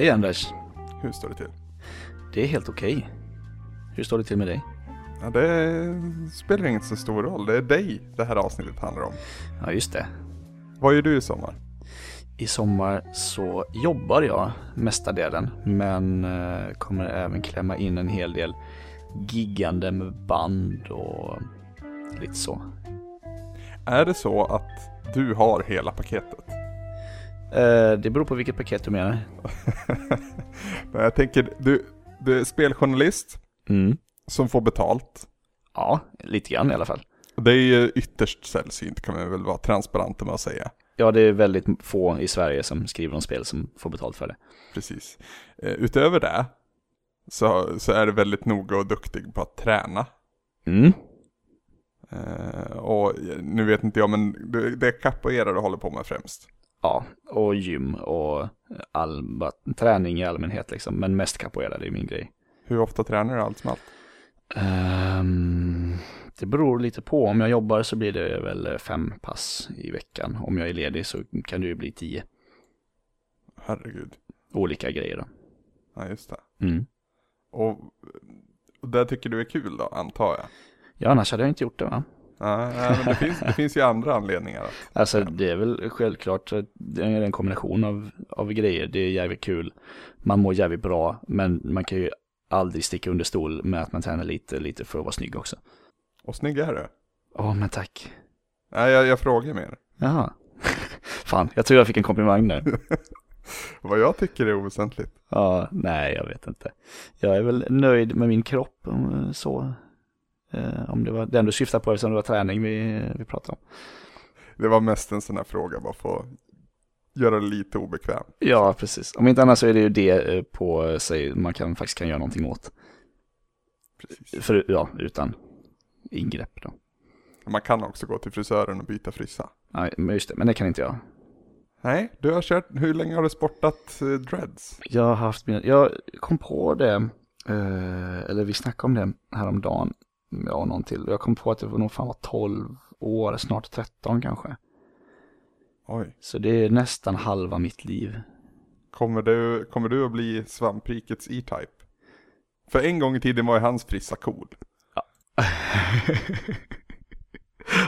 Hej Anders. Hur står det till? Det är helt okej. Hur står det till med dig? Ja, det spelar ingen så stor roll. Det är dig det här avsnittet handlar om. Ja, just det. Vad gör du i sommar? I sommar så jobbar jag mesta delen, men eh, kommer även klämma in en hel del giggande med band och lite så. Är det så att du har hela paketet? Eh, det beror på vilket paket du menar. Men jag tänker, du, du är speljournalist Mm. som får betalt. Ja, lite grann i alla fall. Det är ju ytterst sällsynt kan man väl vara transparent med att säga. Ja, det är väldigt få i Sverige som skriver om spel som får betalt för det. Precis. Eh, utöver det så, så är du väldigt noga och duktig på att träna. Mm. Eh, och nu vet inte jag men det, det är capoeira du håller på med främst. Ja, och gym och all, träning i allmänhet liksom. Men mest capoeira, det är min grej. Hur ofta tränar du allt som allt? Ehm, det beror lite på. Om jag jobbar så blir det väl fem pass i veckan. Om jag är ledig så kan det ju bli tio. Herregud. Olika grejer då. Ja just det. Mm. Och, och det tycker du är kul då, antar jag? Ja, annars hade jag inte gjort det va? Ja, ja, men det, finns, det finns ju andra anledningar. Att, Alltså det är väl självklart, att det är en kombination av, av grejer. Det är jävligt kul. Man mår jävligt bra, men man kan ju aldrig sticka under stol med att man tränar lite, lite för att vara snygg också. och snygg är du. Åh, men tack. Nej, jag, jag frågar mer. Jaha. Fan, jag tror jag fick en komplimang där. Vad jag tycker är oväsentligt. Ja, nej, jag vet inte. Jag är väl nöjd med min kropp, så. Eh, om det var den du syftade på eftersom det var träning vi, vi pratade om. Det var mest en sån här fråga bara för att göra det lite obekvämt. Ja, precis. Om inte annat så är det ju det eh, på sig man kan, faktiskt kan göra någonting åt. Precis. För, ja, utan ingrepp då. Man kan också gå till frisören och byta frissa. Nej, men just det, men det kan inte jag. Nej, du har kört, hur länge har du sportat eh, dreads? Jag har haft mina, jag kom på det, eh, eller vi snackade om det häromdagen, och någon till. Jag kom på att det var nog fan var 12 år, snart 13 kanske. Oj. Så det är nästan halva mitt liv. Kommer du, kommer du att bli svamprikets E-Type? För en gång i tiden var ju hans frissa cool.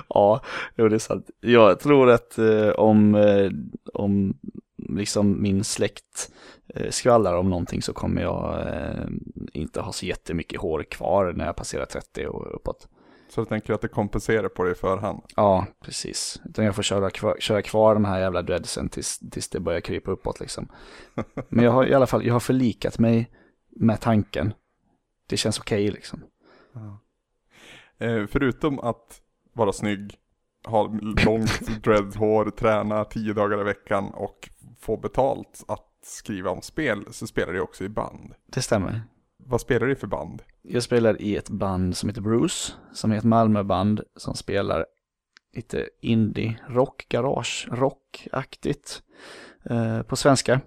ja, jo, det är sant. Jag tror att eh, om, eh, om liksom min släkt skvallrar om någonting så kommer jag eh, inte ha så jättemycket hår kvar när jag passerar 30 och uppåt. Så jag tänker att det kompenserar på dig i förhand. Ja, precis. Utan jag får köra kvar, köra kvar de här jävla dreadsen tills, tills det börjar krypa uppåt liksom. Men jag har i alla fall, jag har förlikat mig med tanken. Det känns okej liksom. Eh, förutom att vara snygg, ha långt dreadhår, träna tio dagar i veckan och få betalt att skriva om spel så spelar du också i band. Det stämmer. Vad spelar du för band? Jag spelar i ett band som heter Bruce, som är ett Malmöband som spelar lite indie, rock, garage, rockaktigt eh, på svenska.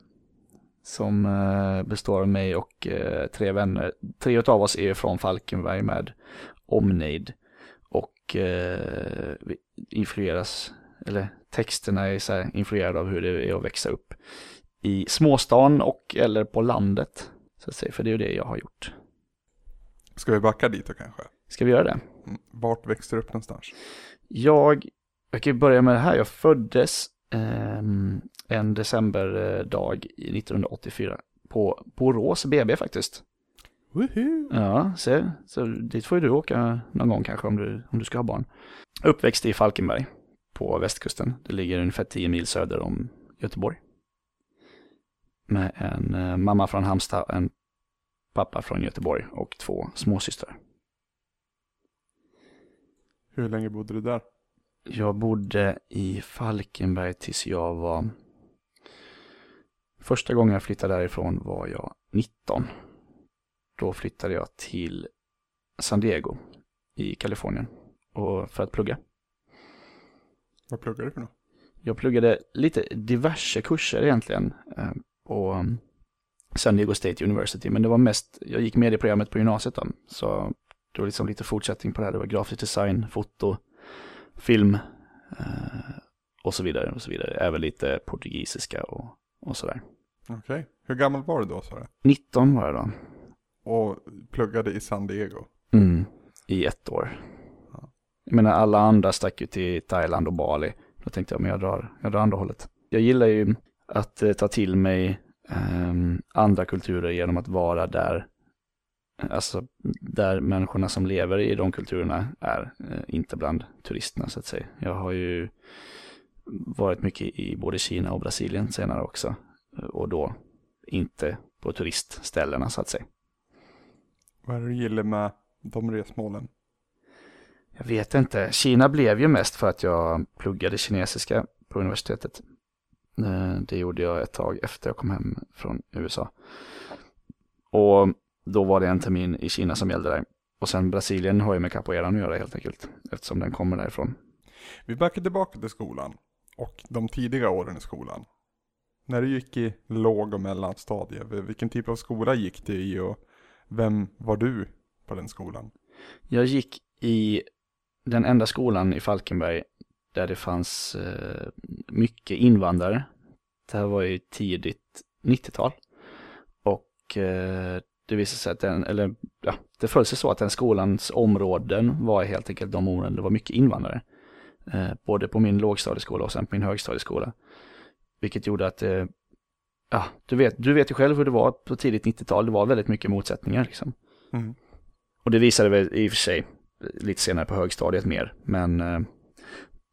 Som eh, består av mig och eh, tre vänner. Tre av oss är från Falkenberg med Omneid. Och eh, influeras, eller texterna är så här influerade av hur det är att växa upp i småstan och eller på landet. Så att säga, för det är ju det jag har gjort. Ska vi backa dit då kanske? Ska vi göra det? Mm. Vart växte du upp någonstans? Jag, jag kan börja med det här. Jag föddes ehm, en decemberdag i 1984 på Borås BB faktiskt. Woohoo! Ja, så, så dit får ju du åka någon gång kanske om du, om du ska ha barn. Uppväxt i Falkenberg på västkusten. Det ligger ungefär 10 mil söder om Göteborg. Med en eh, mamma från Halmstad, en pappa från Göteborg och två småsystrar. Hur länge bodde du där? Jag bodde i Falkenberg tills jag var... Första gången jag flyttade därifrån var jag 19. Då flyttade jag till San Diego i Kalifornien och för att plugga. Vad pluggar du för något? Jag pluggade lite diverse kurser egentligen eh, på San Diego State University, men det var mest, jag gick medieprogrammet på gymnasiet då, så det var liksom lite fortsättning på det här, det var grafisk design, foto, film eh, och så vidare och så vidare, även lite portugisiska och, och sådär. Okej. Hur gammal var du då sa du? 19 var jag då. Och pluggade i San Diego? Mm, I ett år. Ja. Jag menar alla andra stack ju till Thailand och Bali. Då tänkte jag, men jag drar, jag drar andra hållet. Jag gillar ju att eh, ta till mig eh, andra kulturer genom att vara där. Alltså där människorna som lever i de kulturerna är, eh, inte bland turisterna så att säga. Jag har ju varit mycket i både Kina och Brasilien senare också. Och då inte på turistställena så att säga. Vad är det du gillar med de resmålen? Jag vet inte. Kina blev ju mest för att jag pluggade kinesiska på universitetet. Eh, Det gjorde jag ett tag efter jag kom hem från USA. Och då var det en termin i Kina som gällde där. Och sen Brasilien har ju med capoeiran att göra helt enkelt. Eftersom den kommer därifrån. Vi backar tillbaka till skolan och de tidiga åren i skolan. När du gick i låg och mellanstadie, vilken typ av skola gick du i och vem var du på den skolan? Jag gick i den enda skolan i Falkenberg där det fanns eh, mycket invandrare. Det här var ju tidigt 90-tal. Och eh, det visade sig att den, eller ja, det föll sig så att den skolans områden var helt enkelt de områden det var mycket invandrare. Eh, både på min lågstadieskola och sen på min högstadieskola. Vilket gjorde att, eh, ja, du vet, du vet ju själv hur det var på tidigt 90-tal. Det var väldigt mycket motsättningar liksom. Mm. Och det visade väl i och för sig lite senare på högstadiet mer. Men eh,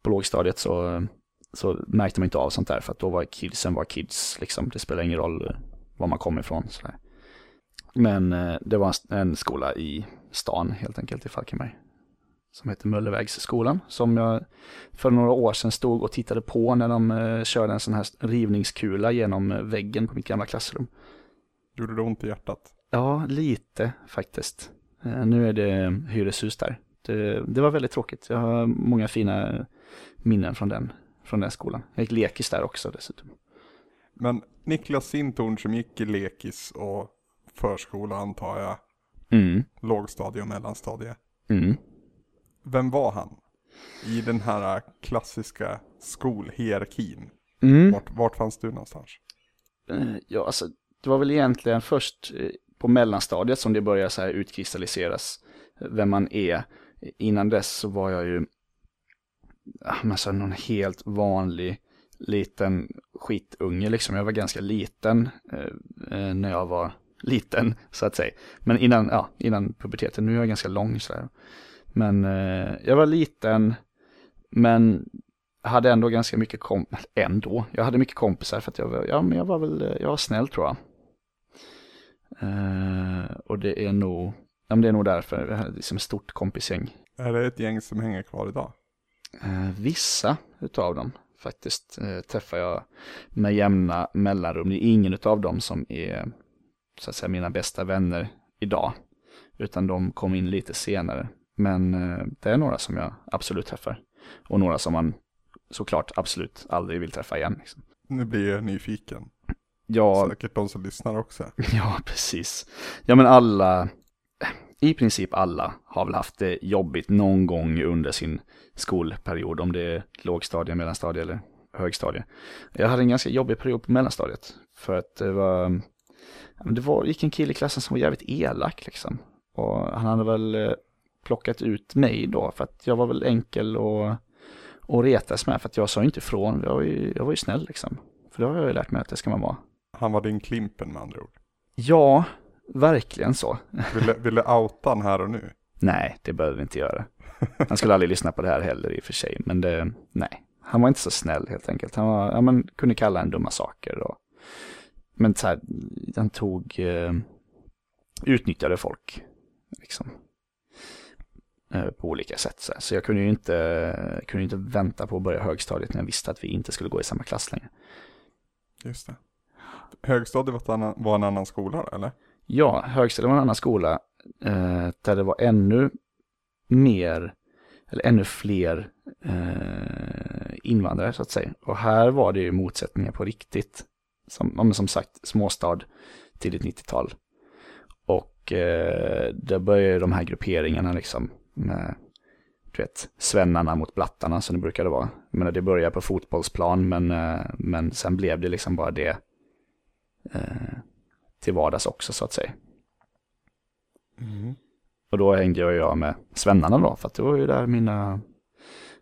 på lågstadiet så, så märkte man inte av sånt där. För att då var kidsen var kids. Liksom. Det spelar ingen roll eh, var man kom ifrån. Sådär. Men eh, det var en, skola i stan helt enkelt i Falkenberg. Som heter Möllevägsskolan. Som jag för några år sedan stod och tittade på när de eh, körde en sån här rivningskula genom väggen på mitt gamla klassrum. Gjorde det ont i hjärtat? Ja, lite faktiskt. Nu är det hyreshus där. Det, det var väldigt tråkigt. Jag har många fina minnen från den, från den skolan. Jag gick lekis där också dessutom. Men Niklas Sintorn som gick i lekis och förskola antar jag, Mm, lågstadie och mellanstadie. mm. Vem var han? I den här klassiska skolhierarkin. Mm. Vart, vart fanns du någonstans? Eh, Ja, alltså det var väl egentligen först eh, på mellanstadiet som det började så här utkristalliseras eh, vem man är. Innan dess så var jag ju alltså någon helt vanlig liten skitunge liksom. Jag var ganska liten eh, eh, när jag var liten så att säga. Men innan, ja, innan puberteten, nu är jag ganska lång så här. Men eh, jag var liten, men hade ändå ganska mycket kompisar. ändå. Jag hade mycket kompisar för att jag var, ja men jag var väl, eh, jag var snäll tror jag. Eh, och det är nog, ja men det är nog därför, vi hade liksom ett stort kompisgäng. Är det ett gäng som hänger kvar idag? Eh, vissa utav dem faktiskt eh, träffar jag med jämna mellanrum. Det är ingen utav dem som är så att säga mina bästa vänner idag. Utan de kom in lite senare. Men eh, det är några som jag absolut träffar. Och några som man såklart absolut aldrig vill träffa igen. Liksom. Nu blir jag nyfiken. Ja, Säkert de som lyssnar också. Ja, precis. Ja, men alla, i princip alla har väl haft det jobbigt någon gång under sin skolperiod, om det är lågstadie, mellanstadie eller högstadie. Jag hade en ganska jobbig period på mellanstadiet, för att det var, det var, gick en kille i klassen som var jävligt elak liksom. Och han hade väl eh, plockat ut mig då, för att jag var väl enkel och, och retas med, för att jag sa inte ifrån, jag var ju, jag var ju snäll liksom. För det har jag ju lärt mig att det ska man vara. Han var din Klimpen med andra ord. Ja, verkligen så. Vill du- vill du outa han här och nu? Nej, det behöver vi inte göra. Han skulle aldrig lyssna på det här heller i och för sig, men det, nej. Han var inte så snäll helt enkelt. Han var, ja, men, kunde kalla en dumma saker och, men så här, han tog, eh, utnyttjade folk, liksom. Eh, på olika sätt. Så, så jag kunde ju inte, kunde inte vänta på att börja högstadiet när jag visste att vi inte skulle gå i samma klass längre. Just det. Högstadiet var, ett annan, var en annan skola eller? Ja, högstadiet var en annan skola eh, där det var ännu mer, eller ännu fler eh, invandrare så att säga. Och här var det ju motsättningar på riktigt. Som, ja, som sagt, småstad, tidigt 90-tal. Och eh, där började de här grupperingarna liksom med, du vet, svennarna mot blattarna som det brukade vara. Jag menar, det började på fotbollsplan, men, eh, men sen blev det liksom bara det eh, till vardags också så att säga. Mm. Och då hängde jag, jag med svennarna då, för att det var ju där mina,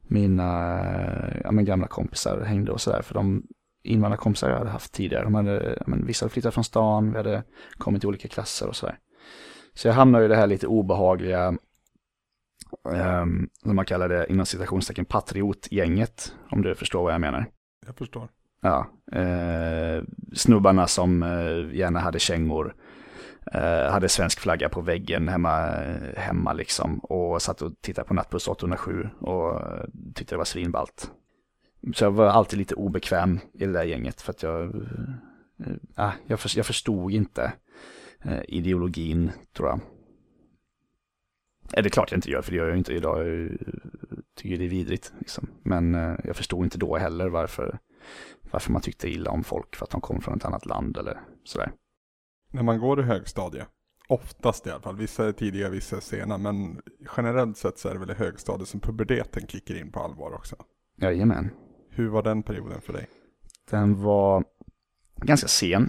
mina eh, ja, men gamla kompisar hängde och sådär. För de invandrarkompisar jag hade haft tidigare, de hade, ja, men vissa hade flyttat från stan, vi hade kommit till olika klasser och sådär. Så jag hamnade i det här lite obehagliga, um, som man kallar det inom citationstecken, patriotgänget, om du förstår vad jag menar. Jag förstår. Ja, eh, snubbarna som eh, gärna hade kängor, eh, hade svensk flagga på väggen hemma, eh, hemma liksom och satt och tittade på Nattbuss 807 och eh, tyckte det var svinballt. Så jag var alltid lite obekväm i det där gänget för att jag, eh, eh jag, för, jag förstod inte eh, ideologin tror jag. Eh, det är klart jag inte gör, för det gör jag inte idag. Jag tycker det är vidrigt. Liksom. Men jag förstod inte då heller varför varför man tyckte illa om folk för att de kom från ett annat land eller sådär. När man går i högstadie, oftast i alla fall, vissa är tidiga, vissa är sena, men generellt sett så är det väl i högstadiet som puberteten kickar in på allvar också. Jajamän. Hur var den perioden för dig? Den var ganska sen,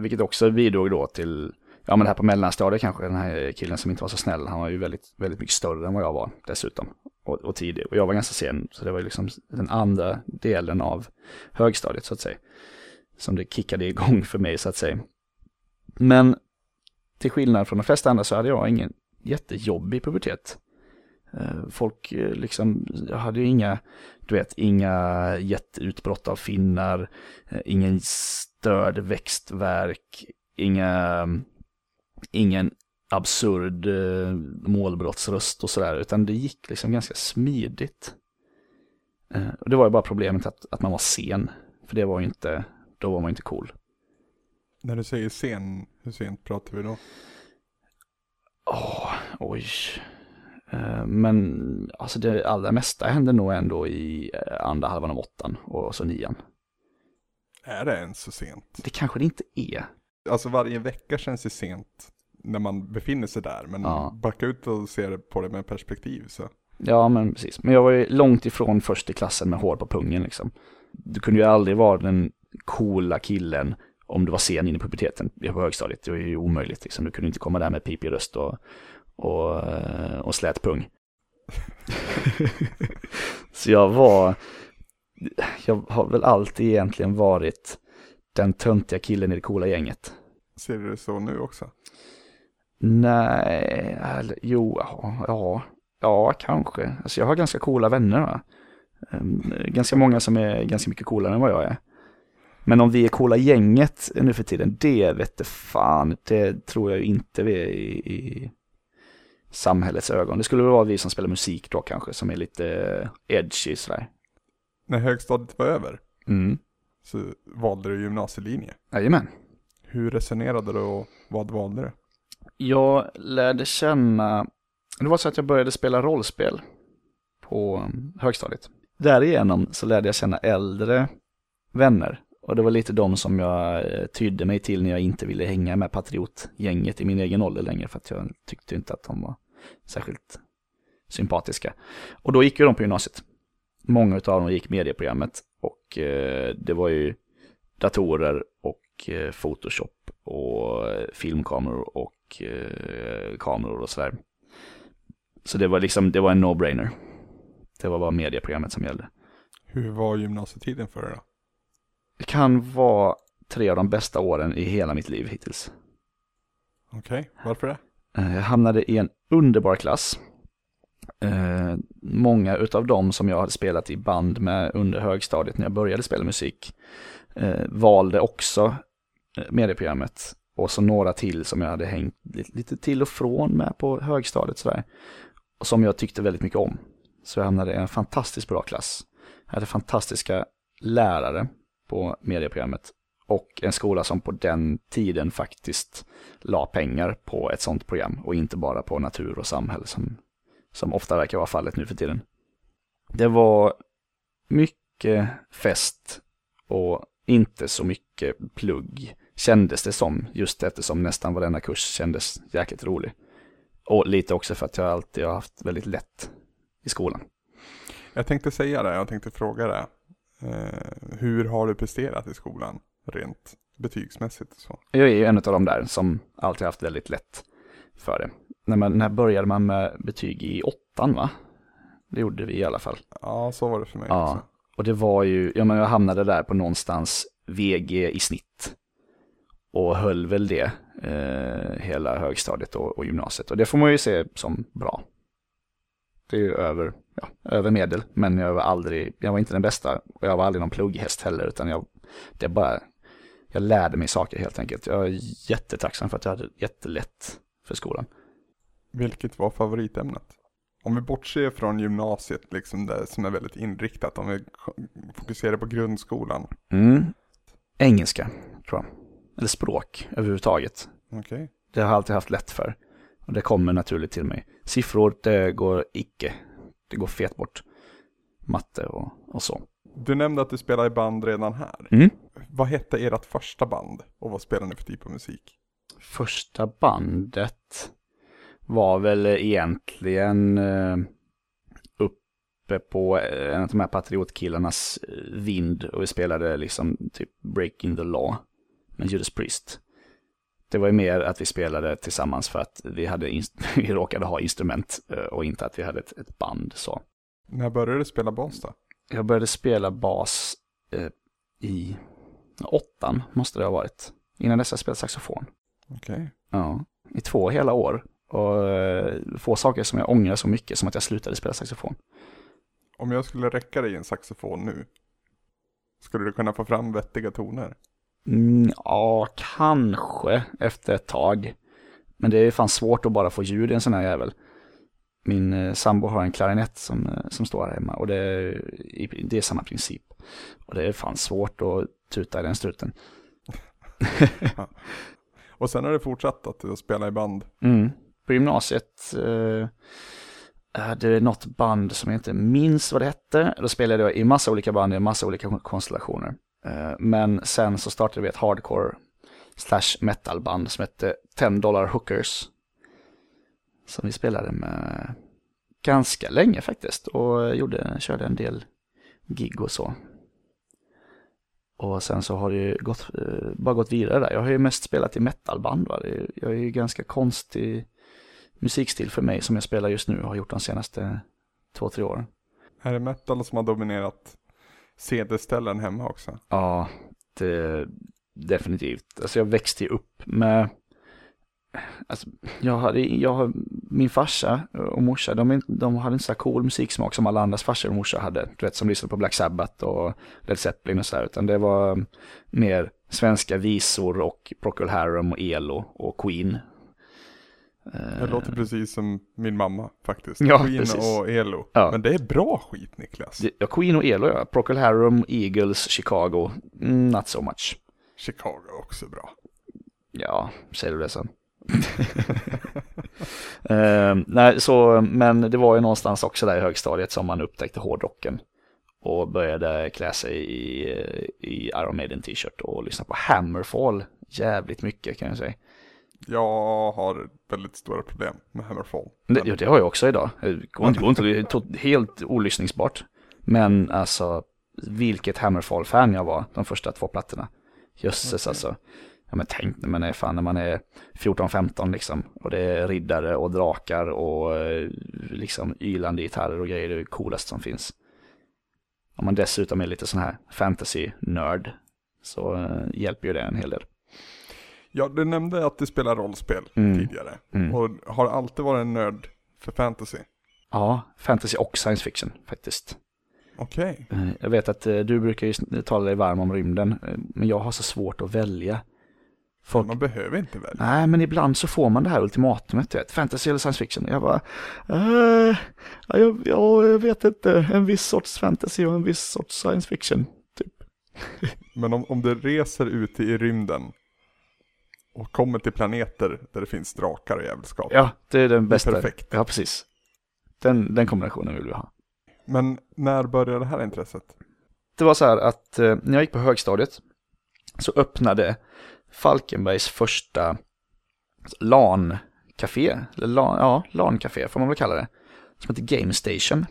vilket också bidrog då till, ja men det här på mellanstadiet kanske, den här killen som inte var så snäll, han var ju väldigt, väldigt mycket större än vad jag var dessutom och, och tidig. Och jag var ganska sen, så det var ju liksom den andra delen av högstadiet så att säga. Som det kickade igång för mig så att säga. Men till skillnad från de flesta andra så hade jag ingen jättejobbig pubertet. Eh, folk eh, liksom, jag hade ju inga, du vet, inga jätteutbrott av finnar, eh, ingen störd växtverk, inga, ingen absurd eh, målbrottsröst och sådär, utan det gick liksom ganska smidigt. Eh, och det var ju bara problemet att, att man var sen, för det var ju inte, då var man inte cool. När du säger sen, hur sent pratar vi då? Oh, oj. Eh, men alltså det allra mesta hände nog ändå i andra halvan av åttan och så nian. Är det ens så sent? Det kanske det inte är. Alltså varje vecka känns ju sent när man befinner sig där. Men ja. backa ut och se på det med perspektiv så. Ja men precis. Men jag var ju långt ifrån först i klassen med hår på pungen liksom. Du kunde ju aldrig vara den coola killen om du var sen in i puberteten på högstadiet. Det var ju omöjligt liksom. Du kunde inte komma där med pipig röst och, och, eh, och slät pung. så jag var, jag har väl alltid egentligen varit den töntiga killen i det coola gänget. Ser du det så nu också? Nej, eller, jo, ja, ja, kanske. Alltså jag har ganska coola vänner va. Um, ganska många som är ganska mycket coolare än vad jag är. Men om vi är coola gänget nu för tiden, det vet fan, det tror jag inte vi är i, i samhällets ögon. Det skulle vara vi som spelar musik då kanske, som är lite edgy sådär. När högstadiet var över, mm. Så valde du gymnasielinje. Jajamän. Hur resonerade du och vad valde du? Jag lärde känna, det var så att jag började spela rollspel på högstadiet. Därigenom så lärde jag känna äldre vänner. Och det var lite de som jag eh, tydde mig till när jag inte ville hänga med patriotgänget i min egen ålder längre. För att jag tyckte inte att de var särskilt sympatiska. Och då gick ju de på gymnasiet. Många av dem gick medieprogrammet. Och eh, det var ju datorer och eh, Photoshop och filmkameror och eh, kameror och sådär. Så det var liksom, det var en no-brainer. Det var bara medieprogrammet som gällde. Hur var gymnasietiden för dig då? Det kan vara tre av de bästa åren i hela mitt liv hittills. Okej, okay. varför det? Eh, jag hamnade i en underbar klass. Eh, många utav dem som jag hade spelat i band med under högstadiet när jag började spela musik eh, valde också eh, medieprogrammet och så några till som jag hade hängt lite till och från med på högstadiet sådär. Och som jag tyckte väldigt mycket om. Så jag hamnade i en fantastiskt bra klass. Jag hade fantastiska lärare på medieprogrammet. Och en skola som på den tiden faktiskt la pengar på ett sånt program och inte bara på natur och samhälle som, som ofta verkar vara fallet nu för tiden. Det var mycket fest och inte så mycket plugg kändes det som, just eftersom nästan varenda kurs kändes jäkligt rolig. Och lite också för att jag alltid har haft väldigt lätt i skolan. Jag tänkte säga det, jag tänkte fråga det. Eh, hur har du presterat i skolan rent betygsmässigt så. Jag är ju en av de där som alltid haft väldigt lätt för det. När, man, när började man med betyg i åttan va? Det gjorde vi i alla fall. Ja, så var det för mig Ja, också. och det var ju, ja men jag hamnade där på någonstans VG i snitt. Och höll väl det eh, hela högstadiet och, och gymnasiet. Och det får man ju se som bra. Det är ju över, ja, över medel, men jag var aldrig, jag var inte den bästa och jag var aldrig någon plugghäst heller, utan jag, det bara, jag lärde mig saker helt enkelt. Jag är jättetacksam för att jag hade jättelätt för skolan. Vilket var favoritämnet? Om vi bortser från gymnasiet, liksom det som är väldigt inriktat, om vi fokuserar på grundskolan. Mm. Engelska, tror jag. Eller språk överhuvudtaget. Okej. Det har jag alltid haft lätt för. Och det kommer naturligt till mig. Siffror, det går icke. Det går fet bort. Matte och, och så. Du nämnde att du spelade i band redan här. Mm. Vad hette ert första band? Och vad spelar ni för typ av musik? Första bandet var väl egentligen eh, uppe på eh, en av de här patriotkillarnas eh, vind. Och vi spelade liksom typ Breaking the Law med Judas Priest. Det var ju mer att vi spelade tillsammans för att vi, hade vi råkade ha instrument och inte att vi hade ett, ett band så. När började du spela bas då? Jag började spela bas eh, i åttan, måste det ha varit. Innan dess har jag spelat saxofon. Okej. Ja, i två hela år. Och eh, få saker som jag ångrar så mycket som att jag slutade spela saxofon. Om jag skulle räcka dig en saxofon nu, skulle du kunna få fram vettiga toner? Mm, ja, kanske efter ett tag. Men det är fan svårt att bara få ljud i en sån här jävel. Min eh, sambo har en klarinett som, eh, som står här hemma och det är, det är samma princip. Och det är fan svårt att tuta i den struten. Och sen har det fortsatt att spela i band. Mm. På gymnasiet eh, hade det något band som jag inte minns vad det hette. Då spelade jag i massa olika band i massa olika konstellationer. Eh, men sen så startade vi ett hardcore slash metalband som hette 10 Dollar Hookers. Som vi spelade med ganska länge faktiskt och gjorde, körde en del gig och så. Och sen så har det ju gått, eh, bara gått vidare där. Jag har ju mest spelat i metalband. Va? Jag är ju ganska konstig musikstil för mig som jag spelar just nu och har gjort de senaste två, tre åren. Är det metal som har dominerat CD-ställen hemma också? Ja, det, definitivt. Alltså jag växte ju upp med, alltså jag hade, jag min farsa och morsa, de, de hade inte så här cool musiksmak som alla andras farsor och morsor hade. Du vet, som lyssnade på Black Sabbath och Led Zeppelin och så där, utan det var mer svenska visor och Procol Harum och Elo och Queen. Det låter precis som min mamma faktiskt. Ja, Queen precis. och Elo. Ja. Men det är bra skit Niklas. Ja, Queen och Elo ja. Procol Harum, Eagles, Chicago, mm, not so much. Chicago också bra. Ja, säger du det sen. Eh, nej, så, men det var ju någonstans också där i högstadiet som man upptäckte hårdrocken. Och började klä sig i, i Iron Maiden t-shirt och lyssna på Hammerfall jävligt mycket kan jag säga. Jag har väldigt stora problem med Hammerfall. Det, ja, det har jag också idag. Det går inte, går inte, det är helt olyssningsbart. Men alltså, vilket Hammerfall-fan jag var de första två plattorna. Jösses Okej. alltså. Ja men tänk när man är fan när man är 14-15 liksom. Och det är riddare och drakar och eh, liksom ylande gitarrer och grejer. Det är det coolaste som finns. Om man dessutom är lite sån här fantasy-nörd. Så eh, hjälper ju det en hel del. Ja, du nämnde att du spelar rollspel Mm. tidigare. Mm. Och har alltid varit en nörd för fantasy. Ja, fantasy och science fiction faktiskt. Okej. Eh, Jag vet att du brukar ju tala dig varm om rymden, men jag har så svårt att välja. Folk, Man behöver inte välja. nej men ibland så får man det här ultimatumet, du vet, fantasy eller science fiction. Jag bara, eh, ja, jag, ja, jag vet inte, en viss sorts fantasy och en viss sorts science fiction. Typ. Men om, om du reser ute i rymden och kommer till planeter där det finns drakar och jävelskap. Ja, det är den bästa. perfekt. Ja, precis. Den, den kombinationen vill vi ha. Men när började det här intresset? Det var så här att eh, när jag gick på högstadiet så öppnade Falkenbergs första LAN-café, eller LAN, ja, LAN-café får man väl kalla det, som heter Game Station.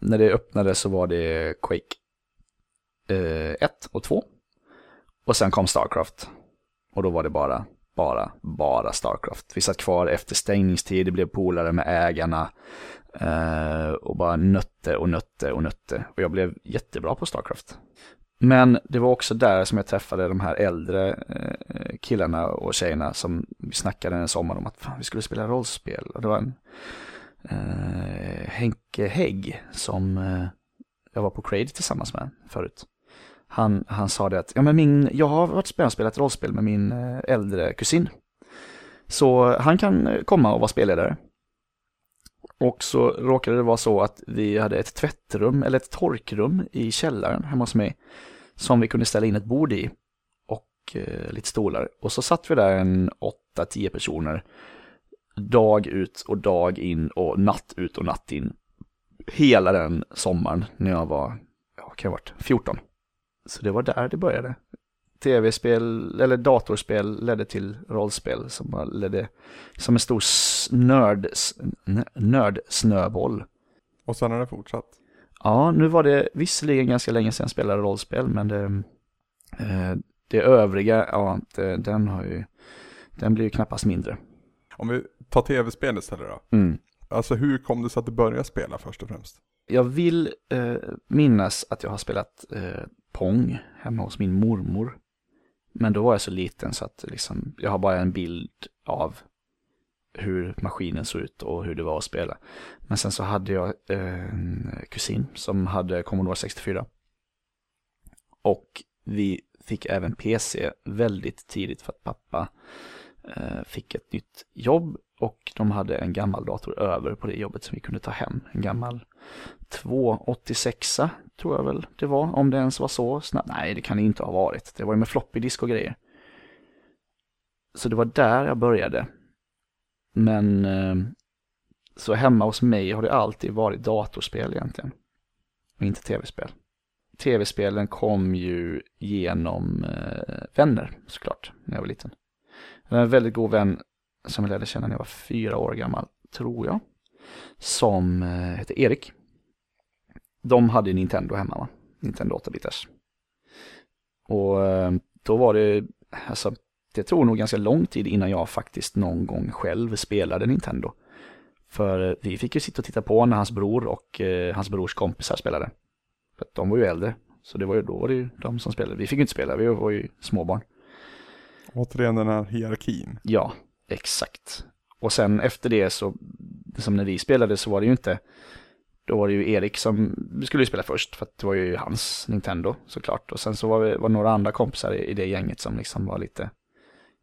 När det öppnade så var det Quake eh, 1 och 2. Och sen kom Starcraft Och då var det bara, bara, bara Starcraft. Vi satt kvar efter stängningstid, det blev polare med ägarna. Eh, och bara nötte och nötte och nötte. Och jag blev jättebra på Starcraft. Men det var också där som jag träffade de här äldre eh, killarna och tjejerna som vi snackade en sommar om att fan, vi skulle spela rollspel. Och det var en eh, Henke Hägg som eh, jag var på Crade tillsammans med förut. Han, han sa det att ja, men min, jag har varit och spelat rollspel med min eh, äldre kusin. Så han kan komma och vara spelledare. Och så råkade det vara så att vi hade ett tvättrum eller ett torkrum i källaren hemma hos mig som vi kunde ställa in ett bord i och eh, lite stolar. Och så satt vi där en 8-10 personer dag ut och dag in och natt ut och natt in. Hela den sommaren när jag var, ja, kan jag varit 14. Så det var där det började. Tv-spel, eller datorspel ledde till rollspel som ledde som en stor nörd-snöboll. Och sen har det fortsatt. Ja, nu var det visserligen ganska länge sedan jag spelade rollspel, men det, eh, det övriga, ja, det, den har ju, den blir ju knappast mindre. Om vi tar tv-spel istället då. Mm. Alltså hur kom det sig att du började spela först och främst? Jag vill eh, minnas att jag har spelat eh, Pong hemma hos min mormor. Men då var jag så liten så att liksom, jag har bara en bild av hur maskinen såg ut och hur det var att spela. Men sen så hade jag en kusin som hade Commodore 64. Och vi fick även PC väldigt tidigt för att pappa eh, fick ett nytt jobb och de hade en gammal dator över på det jobbet som vi kunde ta hem. En gammal 286 tror jag väl det var, om det ens var så snabbt. Nej, det kan det inte ha varit. Det var ju med floppy disk och grejer. Så det var där jag började. Men eh, så hemma hos mig har det alltid varit datorspel egentligen. Och inte tv-spel. Tv-spelen kom ju genom eh, vänner såklart, när jag var liten. Jag hade en väldigt god vän som jag lärde känna när jag var fyra år gammal, tror jag. Som eh, hette Erik. De hade Nintendo hemma va? Nintendo 8-bitars. Och då var det, alltså det tog nog ganska lång tid innan jag faktiskt någon gång själv spelade Nintendo. För eh, vi fick ju sitta och titta på när hans bror och eh, hans brors kompisar spelade. För de var ju äldre, så det var ju då var det ju de som spelade. Vi fick ju inte spela, vi var ju småbarn. Återigen den här hierarkin. Ja, exakt. Och sen efter det så, som när vi spelade så var det ju inte, då var det ju Erik som skulle spela först, för att det var ju hans Nintendo såklart. Och sen så var det var några andra kompisar i, i det gänget som liksom var lite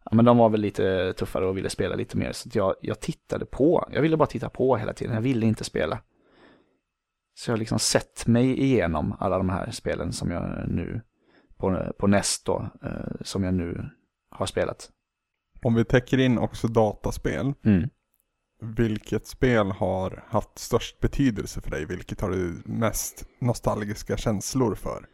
ja, men de var väl lite tuffare och ville spela lite mer. Så jag, jag tittade på, jag ville bara titta på hela tiden, jag ville inte spela. Så jag har liksom sett mig igenom alla de här spelen som jag nu, på, på NES då, eh, som jag nu har spelat. Om vi täcker in också dataspel, Mm. vilket spel har haft störst betydelse för dig? Vilket har du mest nostalgiska känslor för?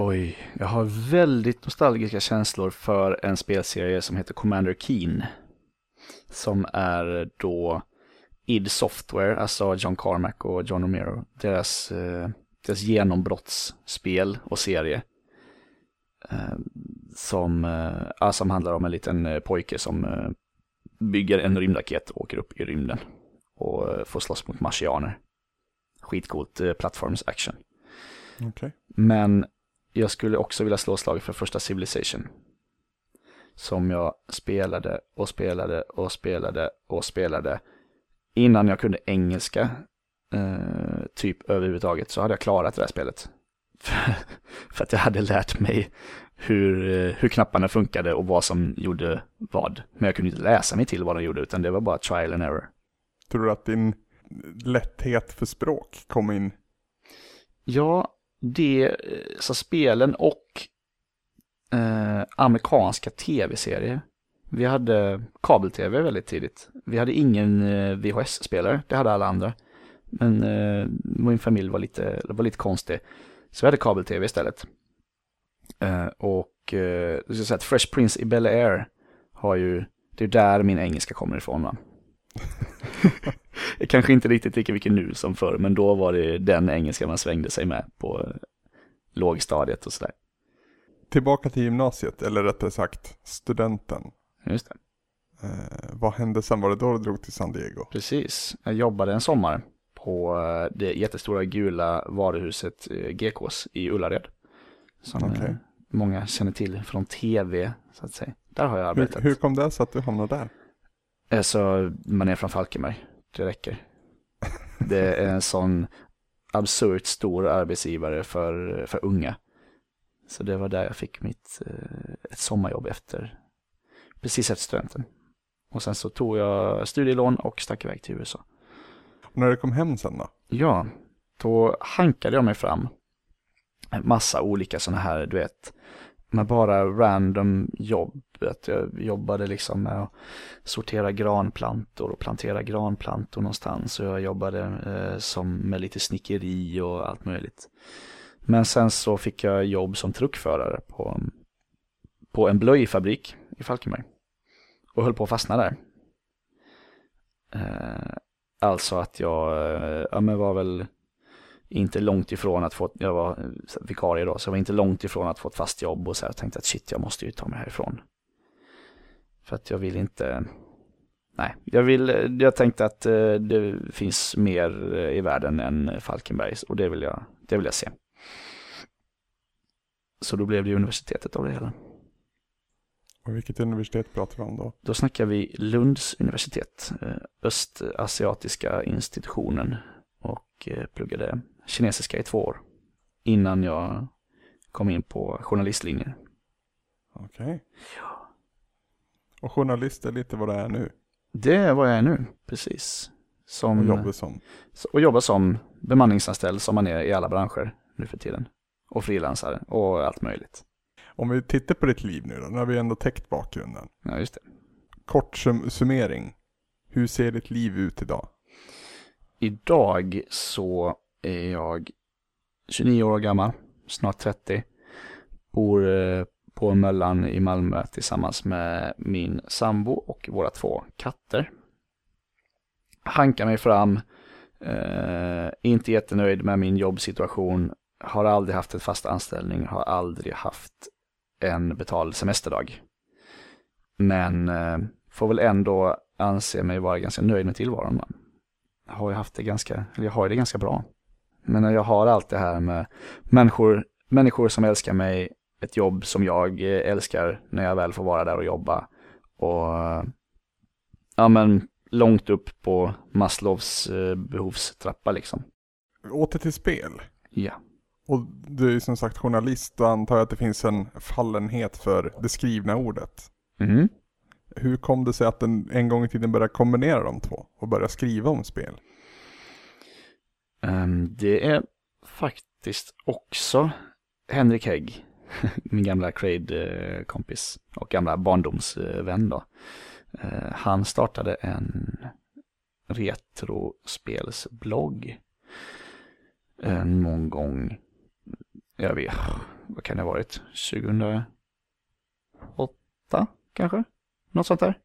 Oj, jag har väldigt nostalgiska känslor för en spelserie som heter Commander Keen. Som är då id Software, alltså John Carmack och John Romero, deras, eh, deras genombrottsspel och serie. Eh, som, eh, som handlar om en liten pojke som bygger en rymdraket och åker upp i rymden. Och får slåss mot marsianer. Skitcoolt plattforms action. Okej. Men jag skulle också vilja slå slag för första Civilization. Som jag spelade och spelade och spelade och spelade. Innan jag kunde engelska, eh, typ överhuvudtaget, så hade jag klarat det här spelet. för att jag hade lärt mig hur, eh, hur knapparna funkade och vad som gjorde vad. Men jag kunde inte läsa mig till vad de gjorde, utan det var bara trial and error. Tror du att din lätthet för språk kom in? Ja, det, eh, så spelen och eh, amerikanska tv-serier. Vi hade kabel-tv väldigt tidigt. Vi hade ingen eh, VHS-spelare, det hade alla andra. Men eh, min familj var lite, var lite konstig. Så vi hade kabel-tv istället. Eh, och eh, jag ska säga att Fresh Prince i Bel Air har ju, det är där min engelska kommer ifrån va. Kanske inte riktigt lika mycket nu som förr, men då var det den engelska man svängde sig med på lågstadiet och sådär. tillbaka till gymnasiet, eller rättare sagt studenten. Just det. Eh, vad hände sen? Var det då du drog till San Diego? Precis. Jag jobbade en sommar på eh, det jättestora gula varuhuset eh, GKs i Ullared. Som eh, många känner till från tv, så att säga. Där har jag Hur, arbetat. hur kom det sig att du hamnade där? Eh, Så man är från Falkenberg, det räcker. Det är en sån absurt stor arbetsgivare för, för unga. Så det var där jag fick mitt eh, ett sommarjobb efter, precis efter studenten. Och sen så tog jag studielån och stack iväg till USA. Och när du kom hem sen då? Ja, då hankade jag mig fram. En massa olika sådana här, du vet, med bara random jobb. Att jag jobbade liksom med att sortera granplantor och plantera granplantor någonstans. Och jag jobbade eh, som med lite snickeri och allt möjligt. Men sen så fick jag jobb som truckförare på, på en blöjfabrik i Falkenberg. Och höll på att fastna där. Eh, Alltså att jag eh, ja, men var väl inte långt ifrån att få, jag var eh, vikarie då, så jag var inte långt ifrån att få ett fast jobb och så här, jag tänkte att shit, jag måste ju ta mig härifrån. För att jag vill inte, nej, jag vill, jag tänkte att eh, det finns mer eh, i världen än Falkenbergs och det vill jag, det vill jag se. Så då blev det universitetet av det hela. Och vilket universitet pratar vi om då? Då snackar vi Lunds universitet, eh, Östasiatiska institutionen och eh, pluggade kinesiska i två år innan jag kom in på journalistlinjen. Okej. Och journalist är lite vad det är nu. Det är vad jag är nu, precis. Som, Och jobbar som. och jobbar som bemanningsanställd som man är i alla branscher nu för tiden. Och frilansare och allt möjligt. Om vi tittar på ditt liv nu då, nu har vi ändå täckt bakgrunden. Ja, just det. Kort sum- summering. Hur ser ditt liv ut idag? Idag så är jag 29 år gammal, snart 30. Bor eh, på Möllan i Malmö tillsammans med min sambo och våra två katter. Hankar mig fram, eh, inte jättenöjd med min jobbsituation, har aldrig haft en fast anställning, har aldrig haft en betald semesterdag. Men eh, får väl ändå anse mig vara ganska nöjd med tillvaron. Har ju haft det ganska, eller jag har det ganska bra. Men jag har allt det här med människor, människor som älskar mig, ett jobb som jag eh, älskar när jag väl får vara där och jobba. Och ja men långt upp på Maslows eh, behovstrappa liksom. Åter till spel. Ja. Och du är som sagt journalist och antar att det finns en fallenhet för det skrivna ordet. Mhm. Hur kom det sig att den en gång i tiden började kombinera de två och börja skriva om spel? Ehm, det är faktiskt också Henrik Hägg, min gamla Crade-kompis och gamla barndomsvän då. Ehm, han startade en retrospelsblogg ehm, någon gång, jag vet, vad kan det ha varit, 2008 kanske? Något sånt där.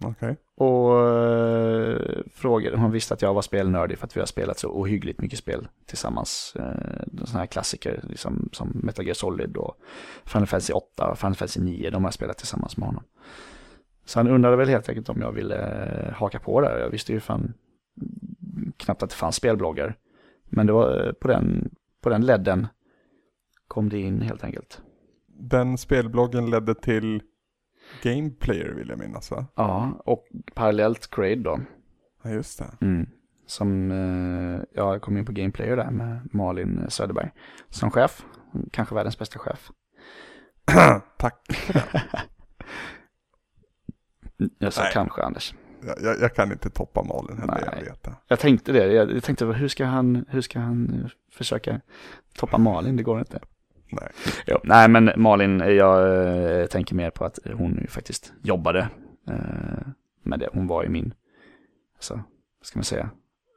Okej. Och eh, frågade, hon visste att jag var spelnördig för att vi har spelat så ohyggligt mycket spel tillsammans. Eh, sådana här klassiker liksom, som Metal Gear Solid och Final Fantasy 8 och Final Fantasy 9, de har jag spelat tillsammans med honom. Så han undrade väl helt enkelt om jag ville eh, haka på där. Jag visste ju fan knappt att det fanns spelbloggar. Men det var eh, på den, på den ledden kom det in helt enkelt. Den spelbloggen ledde till Gameplayer vill jag minnas va? Ja, och parallellt Crade då. Ja just det. Mm. Som, eh, ja, jag kom in på Gameplayer där med Malin Söderberg som chef. Kanske världens bästa chef. Tack. Jag sa Nej. kanske Anders. Jag, jag, jag kan inte toppa Malin heller, jag Nej. vet det. Jag tänkte det. Jag, jag tänkte hur ska han, hur ska han försöka toppa Malin? Det går inte. Nej. Jo, nej, men Malin, jag eh, tänker mer på att hon ju faktiskt jobbade eh, med det. Hon var ju min, alltså, vad ska man säga,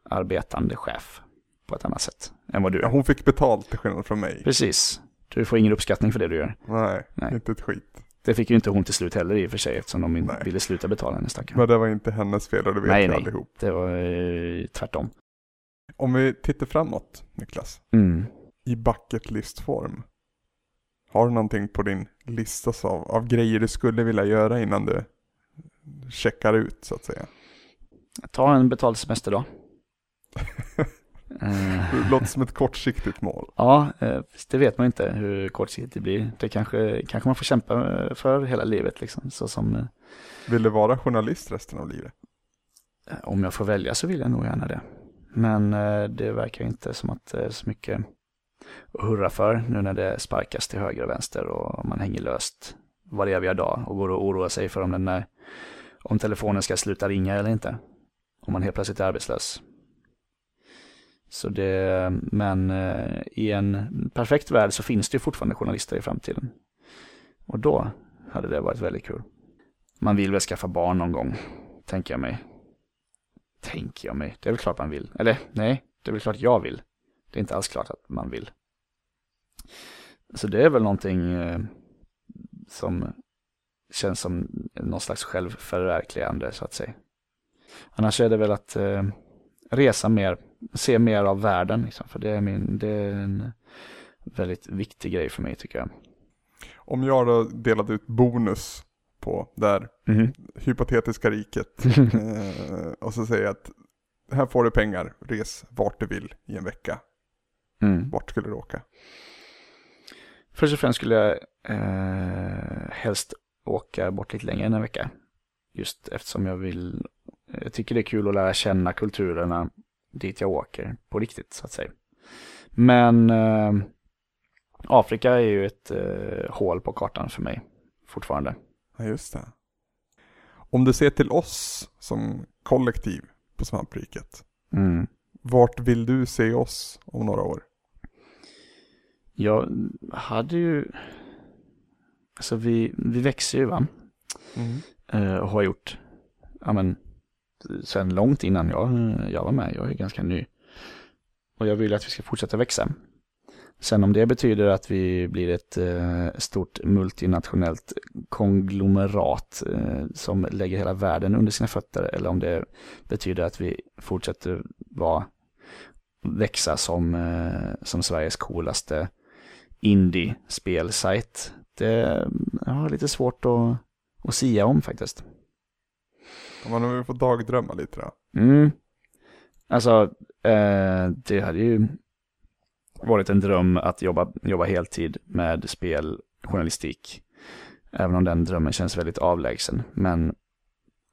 arbetande chef på ett annat sätt än vad du Ja, är. hon fick betalt till skillnad från mig. Precis. Du får ingen uppskattning för det du gör. Nej, Nej. inte ett skit. Det fick ju inte hon till slut heller i och för sig eftersom de Nej. ville sluta betala henne stackarn. Men det var inte hennes fel och det vet Nej, vi nej. allihop. Det var eh, tvärtom. Om vi tittar framåt, Niklas. Mm. I bucket list-form. Har du någonting på din lista av, av grejer du skulle vilja göra innan du checkar ut så att säga? Ta en betald semesterdag. Eh, Det låter som ett kortsiktigt mål. Ja, eh, det vet man inte hur kortsiktigt det blir. Det kanske, kanske man får kämpa eh, för hela livet liksom. Så som, eh, Vill du vara journalist resten av livet? om jag får välja så vill jag nog gärna det. Men det verkar inte som att så mycket och hurra för nu när det sparkas till höger och vänster och man hänger löst varje eviga dag och går och oroar sig för om, den är, om telefonen ska sluta ringa eller inte. Om man helt plötsligt är arbetslös. Så det, men eh, i en perfekt värld så finns det ju fortfarande journalister i framtiden. Och då hade det varit väldigt kul. Man vill väl skaffa barn någon gång, tänker jag mig. Tänker jag mig. Det är väl klart man vill. Eller nej, det är väl klart jag vill. Det är inte alls klart att man vill. Så det är väl någonting eh, som känns som någon slags självförverkligande så att säga. Annars är det väl att eh, resa mer, se mer av världen. Liksom, för det är, min, det är en väldigt viktig grej för mig tycker jag. Om jag då delade ut bonus på det här Mhm. hypotetiska riket eh, och så säger jag att här får du pengar, res vart du vill i en vecka. Mm. Vart skulle du åka? Först och främst skulle jag eh, helst åka bort lite längre än en vecka. Just eftersom jag vill, jag tycker det är kul att lära känna kulturerna dit jag åker på riktigt så att säga. Men eh, Afrika är ju ett eh, hål på kartan för mig fortfarande. Ja, just det. Om du ser till oss som kollektiv på svampriket, Mm. vart vill du se oss om några år? Jag hade ju, alltså vi, vi växer ju va? Eh, och har gjort, ja men, sen långt innan jag, jag var med, jag är ganska ny. Och jag vill att vi ska fortsätta växa. Sen om det betyder att vi blir ett eh, stort multinationellt konglomerat eh, som lägger hela världen under sina fötter eller om det betyder att vi fortsätter vara, växa som, eh, som Sveriges coolaste indie-spelsajt. Det jag har lite svårt att, att sia om faktiskt. Man nu får dagdrömma lite då. Mm. Alltså, eh, det hade ju varit en dröm att jobba, jobba heltid med speljournalistik. Även om den drömmen känns väldigt avlägsen. Men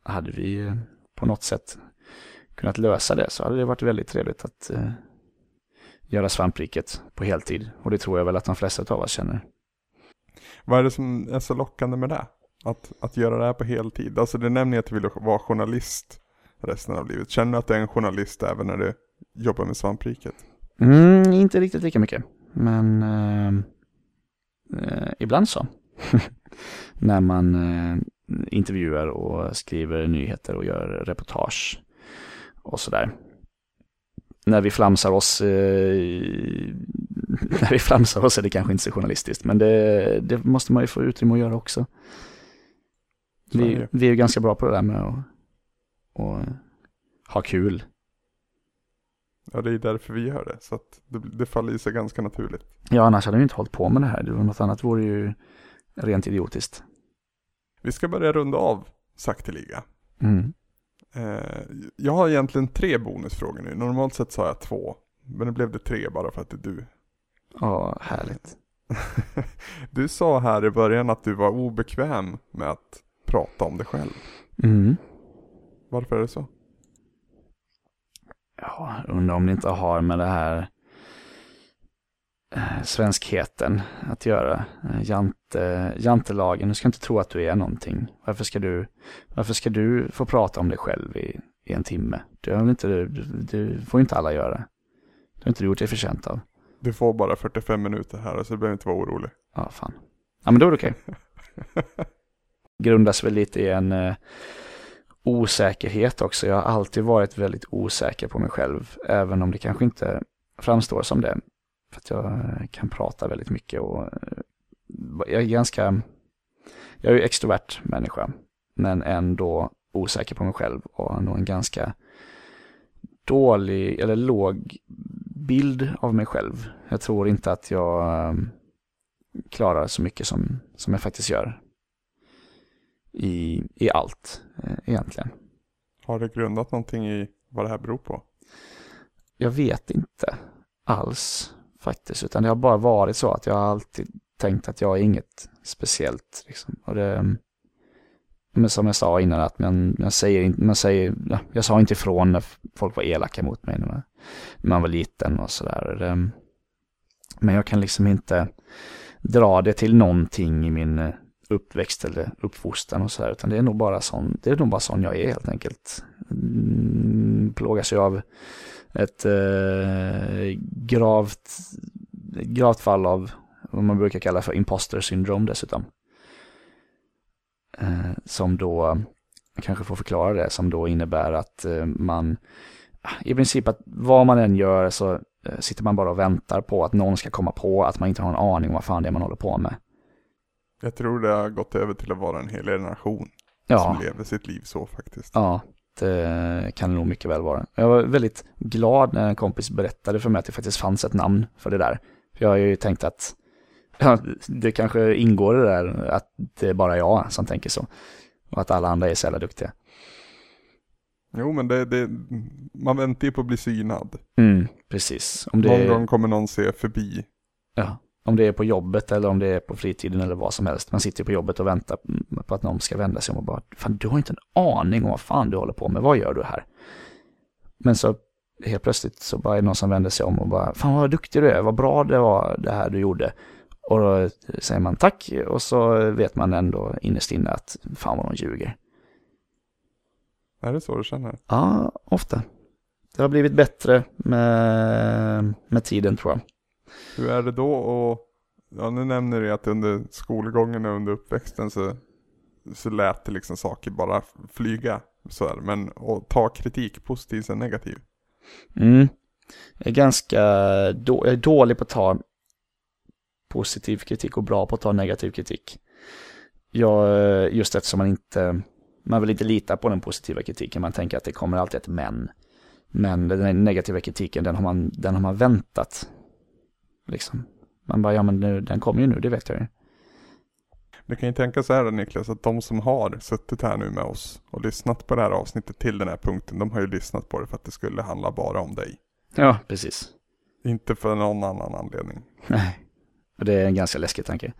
hade vi på något sätt kunnat lösa det så hade det varit väldigt trevligt att eh, göra svampriket på heltid. Och det tror jag väl att de flesta av oss känner. Vad är det som är så lockande med det? Att, att göra det här på heltid? Alltså du nämner att du vill vara journalist resten av livet. Känner du att du är en journalist även när du jobbar med svampriket? Mm, inte riktigt lika mycket. Men eh, eh, ibland så. När man eh, intervjuar och skriver nyheter och gör reportage och sådär. När vi flamsar oss, eh, när vi flamsar oss är det kanske inte så journalistiskt, men det, det måste man ju få utrymme att göra också. Så är Vi, vi är ju ganska bra på det där med att, att ha kul. Ja, det är därför vi gör det. Så att det, det faller i sig ganska naturligt. Ja, annars hade vi inte hållit på med det här. Det var något annat vore ju rent idiotiskt. Vi ska börja runda av sakteliga. Mm. Eh, jag har egentligen tre bonusfrågor nu. Normalt sett har jag två. Men nu blev det tre bara för att det är du. Ja, härligt. Du sa här i början att du var obekväm med att prata om dig själv. Mm. Varför är det så? Ja, undrar om det inte har med det här svenskheten att göra. Eh, Jante, jantelagen, du ska inte tro att du är någonting. Varför ska du, varför ska du få prata om dig själv i, i en timme? Det, väl inte, det, det får inte alla göra. Det har inte du gjort dig förtjänt av. Du får bara 45 minuter här så du behöver inte vara orolig. Ja, fan. Ja, men då är det okej. Grundas väl lite i en eh, osäkerhet också. Jag har alltid varit väldigt osäker på mig själv, även om det kanske inte framstår som det. För att jag eh, kan prata väldigt mycket och eh, jag är ganska, jag är ju extrovert människa, men ändå osäker på mig själv och har nog en ganska dålig eller låg bild av mig själv. Jag tror inte att jag eh, klara så mycket som, som jag faktiskt gör. I, i allt egentligen. Har det grundat någonting i vad det här beror på? Jag vet inte alls faktiskt, utan det har bara varit så att jag har alltid tänkt att jag är inget speciellt. Liksom. Och det, men som jag sa innan, att man, man säger, man säger, jag sa inte ifrån när folk var elaka mot mig när man var liten och sådär. Men jag kan liksom inte dra det till någonting i min eh, uppväxt eller uppfostran och sådär, utan det är nog bara sån, det är nog bara sån jag är helt enkelt. Mm, plågas jag av ett eh, gravt, gravt fall av vad man brukar kalla för imposter syndrom dessutom. Eh, som då, kanske får förklara det, som då innebär att eh, man i princip att vad man än gör så eh, sitter man bara och väntar på att någon ska komma på att man inte har en aning om vad fan det är man håller på med. Jag tror det har gått över till att vara en hel generation Ja. som lever sitt liv så faktiskt. Ja, det kan det nog mycket väl vara. Jag var väldigt glad när en kompis berättade för mig att det faktiskt fanns ett namn för det där. För jag har ju tänkt att ja, det kanske ingår det där att det är bara jag som tänker så. Och att alla andra är så jävla duktiga. Jo men det, det, man väntar ju på att bli synad. Mm, precis. Om det, Någon gång kommer någon se förbi. ja, om det är på jobbet eller om det är på fritiden eller vad som helst. Man sitter på jobbet och väntar på att någon ska vända sig om och bara, fan du har inte en aning om vad fan du håller på med, vad gör du här? Men så helt plötsligt så bara är det någon som vänder sig om och bara, fan vad duktig du är, vad bra det var det här du gjorde. Och då säger man tack och så vet man ändå innerst inne att fan vad de ljuger. Är det så du känner? Ja, ofta. Det har blivit bättre med, med tiden tror jag. Hur är det då och Ja nu nämner du att under skolgången och under uppväxten så, så lät det liksom saker bara flyga. Så här. Men att ta kritik, positiv som negativ. Mm. Jag är ganska då, jag är dålig på att ta positiv kritik och bra på att ta negativ kritik. Jag, just eftersom man inte, man vill inte lita på den positiva kritiken, man tänker att det kommer alltid ett men. Men den negativa kritiken, den har man, den har man väntat. Liksom. Man bara, ja men nu, den kommer ju nu, det vet jag ju. Du kan ju tänka så här Niklas, att de som har suttit här nu med oss och lyssnat på det här avsnittet till den här punkten, de har ju lyssnat på det för att det skulle handla bara om dig. Ja, precis. Inte för någon annan anledning. Nej, och det är en ganska läskig tanke.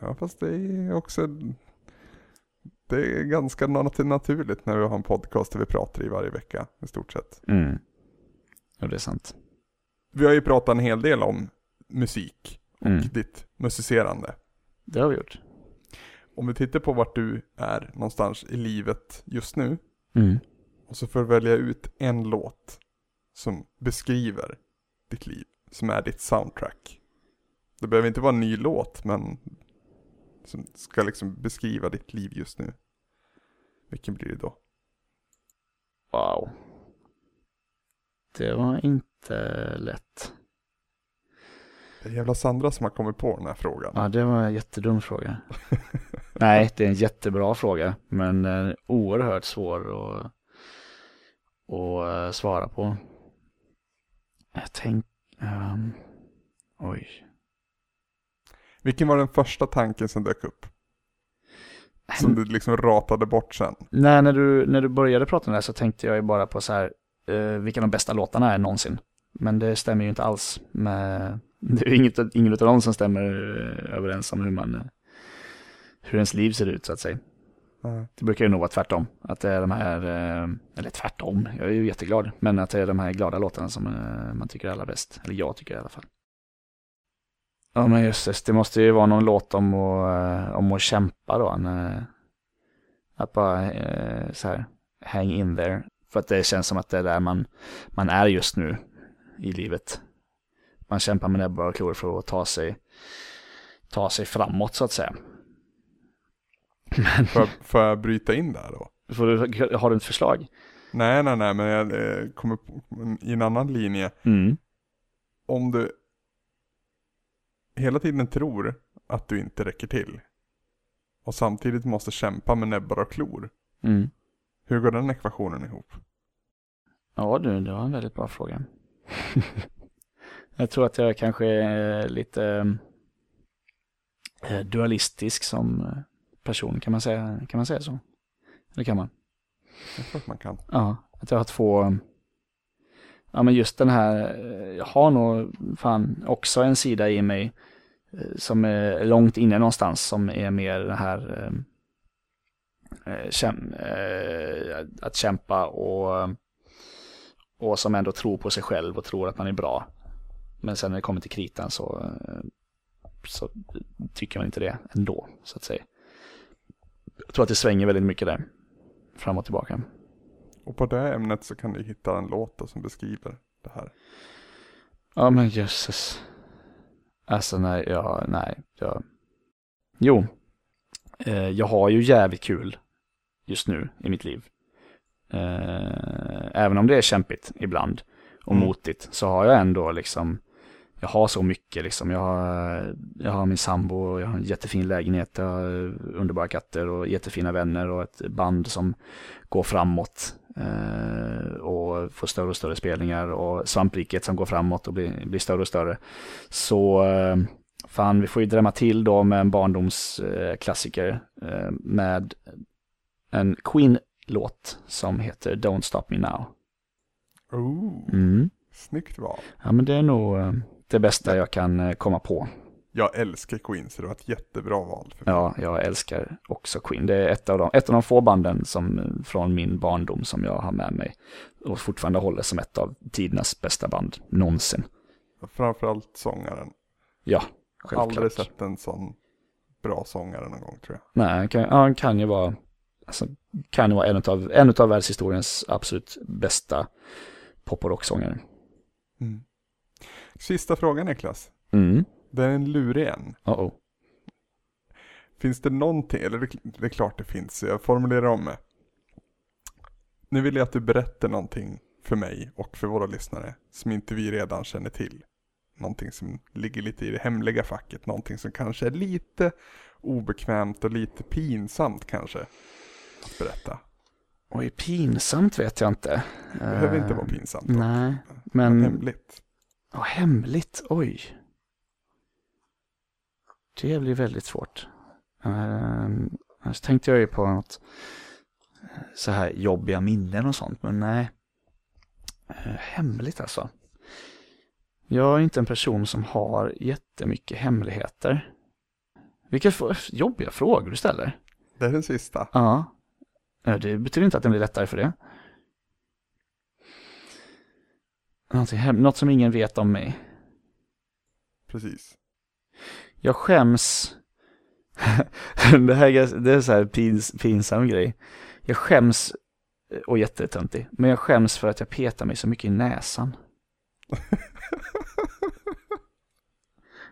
Ja, fast det är också det är ganska nat- naturligt när vi har en podcast där vi pratar i varje vecka i stort sett. Mm. Och det är sant. Vi har ju pratat en hel del om musik och Mm. ditt musicerande. Det har vi gjort. Om vi tittar på vart du är någonstans i livet just nu Mm. och så får du välja ut en låt som beskriver ditt liv, som är ditt soundtrack. Det behöver inte vara en ny låt, men som ska liksom beskriva ditt liv just nu. Vilken blir det då? Wow. Det var inte lätt. Det är jävla Sandra som har kommit på den här frågan. Ja, det var en jättedum fråga. Nej, det är en jättebra fråga, men eh, oerhört svår att, att eh, svara på. Jag tänk... ehm, oj. Vilken var den första tanken som dök upp? Som du liksom ratade bort sen? Nej, när du, när du började prata om det här så tänkte jag ju bara på så här, eh, vilka de bästa låtarna är någonsin. Men det stämmer ju inte alls med, det är inget, ingen av dem som stämmer eh, överens om hur man, eh, hur ens liv ser ut så att säga. Nej. Det brukar ju nog vara tvärtom. Att det är de här, eh, eller tvärtom, jag är ju jätteglad. Men att det är de här glada låtarna som man tycker är allra bäst. Eller jag tycker i alla fall. Ja men just det, måste ju vara någon låt om att, om att kämpa då. En, att bara så här, hang in there. För att det känns som att det är där man, man är just nu i livet. Man kämpar med näbbar och klor för att ta sig, ta sig framåt så att säga. Men Får jag, får jag bryta in där då? du, har du ett förslag? Nej, nej, nej, men jag eh, kommer i en annan linje. Mm. Om du hela tiden tror att du inte räcker till och samtidigt måste kämpa med näbbar och klor. Mm. Hur går den ekvationen ihop? Ja du, det var en väldigt bra fråga. jag tror att jag kanske är lite, eh, dualistisk som eh, person, kan man säga, kan man säga så? Eller kan man? Jag tror att man kan. Ja, att jag har två, ja men just den här, eh, jag har nog fan också en sida i mig eh, som är långt inne någonstans som är mer det här eh, eh, käm, eh, att kämpa och, och som ändå tror på sig själv och tror att man är bra. Men sen när det kommer till kritan så, eh, så tycker man inte det ändå, så att säga. Jag tror att det svänger väldigt mycket där, fram och tillbaka. Och på det ämnet så kan du hitta en låt som beskriver det här. Ja men jösses. Alltså nej, ja, nej. Jag... Jo. Eh, jag har ju jävligt kul just nu i mitt liv. Eh, även om det är kämpigt ibland och Mm. motigt så har jag ändå liksom jag har så mycket liksom. Jag har, jag har min sambo och jag har en jättefin lägenhet. Jag har underbara katter och jättefina vänner och ett band som går framåt. Eh, och får större och större spelningar och svampriket som går framåt och blir, blir större och större. Så eh, fan, vi får ju drämma till då med en barndomsklassiker eh, med en Queen-låt som heter Don't Stop Me Now. Oh, Mm. snyggt val. Ja, men det är nog eh, det bästa jag kan eh, komma på. Jag älskar Queen så det var ett jättebra val. Ja, jag älskar också Queen. Det är ett av de, ett av de få banden som, från min barndom som jag har med mig och fortfarande håller som ett av tidernas bästa band någonsin. Framförallt sångaren. Ja, självklart. Aldrig sett en sån bra sångare någon gång tror jag. Nej, han kan, ja, han kan ju vara, alltså, kan vara en av, en av världshistoriens absolut bästa pop och rocksångare. Sista frågan Niklas. Mm, Det är en lurig en. oh oh. Finns det någonting, eller det, det är klart det finns, jag formulerar om det. Nu vill jag att du berättar någonting för mig och för våra lyssnare som inte vi redan känner till. Någonting som ligger lite i det hemliga facket, någonting som kanske är lite obekvämt och lite pinsamt kanske att berätta. Oj, pinsamt vet jag inte. Det behöver inte Eh, vara pinsamt. dock, Nej, Men men hemligt. Ja, hemligt, oj. Det blir väldigt svårt. Um, annars tänkte jag ju på något eh, så här jobbiga minnen och sånt, men nej. Eh, hemligt alltså. Jag är inte en person som har jättemycket hemligheter. Vilka jobbiga frågor du ställer. Det är den sista. Ja. Eh, Det betyder inte att det blir lättare för det. Något som ingen vet om mig. Precis. Jag skäms. det här är, det är så här pins, pinsam grej. Jag skäms, och jättetöntig, men jag skäms för att jag petar mig så mycket i näsan.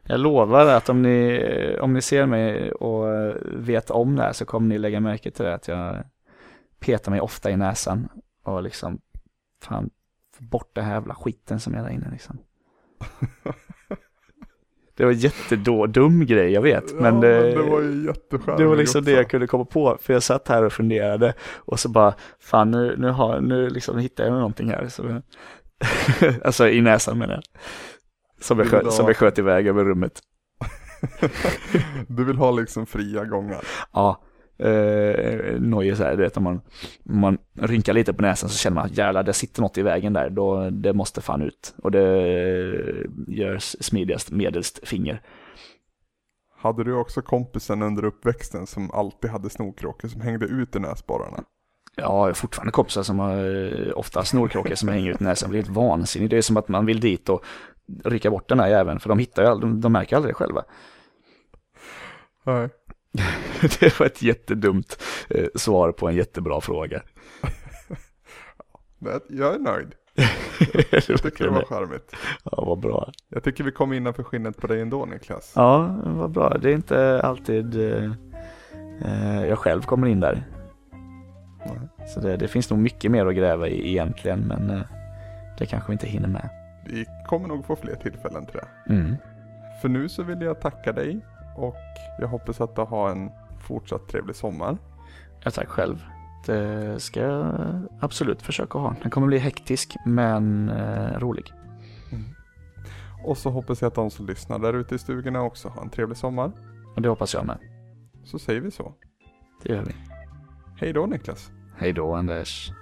Jag lovar att om ni, om ni ser mig och vet om det här så kommer ni lägga märke till det att jag petar mig ofta i näsan och liksom, fan, få bort den här jävla skiten som är där inne liksom. Det var en jättedum grej, jag vet. Ja, men det, det var ju det var liksom det jag kunde komma på. För jag satt här och funderade och så bara, fan nu, nu, har, nu liksom hittar jag någonting här. Så, alltså i näsan menar jag. Som jag, sköt, som jag sköt iväg över rummet. Du vill ha liksom fria gångar. Ja, eh, nojig så här, du vet om man, om man rynkar lite på näsan så känner man att jävlar, det sitter något i vägen där. Då, det måste fan ut. Och det gör smidigast medelst finger. Hade du också kompisen under uppväxten som alltid hade snorkråkor som hängde ut i näsborrarna? Ja, jag har fortfarande kompisar som har eh, ofta snorkråkor som hänger ut näsan. Det blir helt vansinnigt. Det är som att man vill dit och rycka bort den här jäveln. För de hittar ju aldrig, de, de märker aldrig det själva. Nej. Det var ett jättedumt eh, svar på en jättebra fråga. Jag är nöjd. Jag tycker det var charmigt. Ja, vad bra. Jag tycker vi kom innanför skinnet på dig ändå Niklas. Ja, vad bra. Det är inte alltid eh, eh, jag själv kommer in där. Nej. Så det, det finns nog mycket mer att gräva i egentligen, men eh, det kanske vi inte hinner med. Vi kommer nog få fler tillfällen till det. Mm. För nu så vill jag tacka dig och jag hoppas att du har en fortsatt trevlig sommar. Ja, tack själv. Det ska jag absolut försöka ha. Den kommer bli hektisk, men eh, rolig. Och så hoppas jag att de som lyssnar där ute i stugorna också har en trevlig sommar. Och det hoppas jag med. Så säger vi så. Det gör vi. Hej då Niklas. Hej då Anders.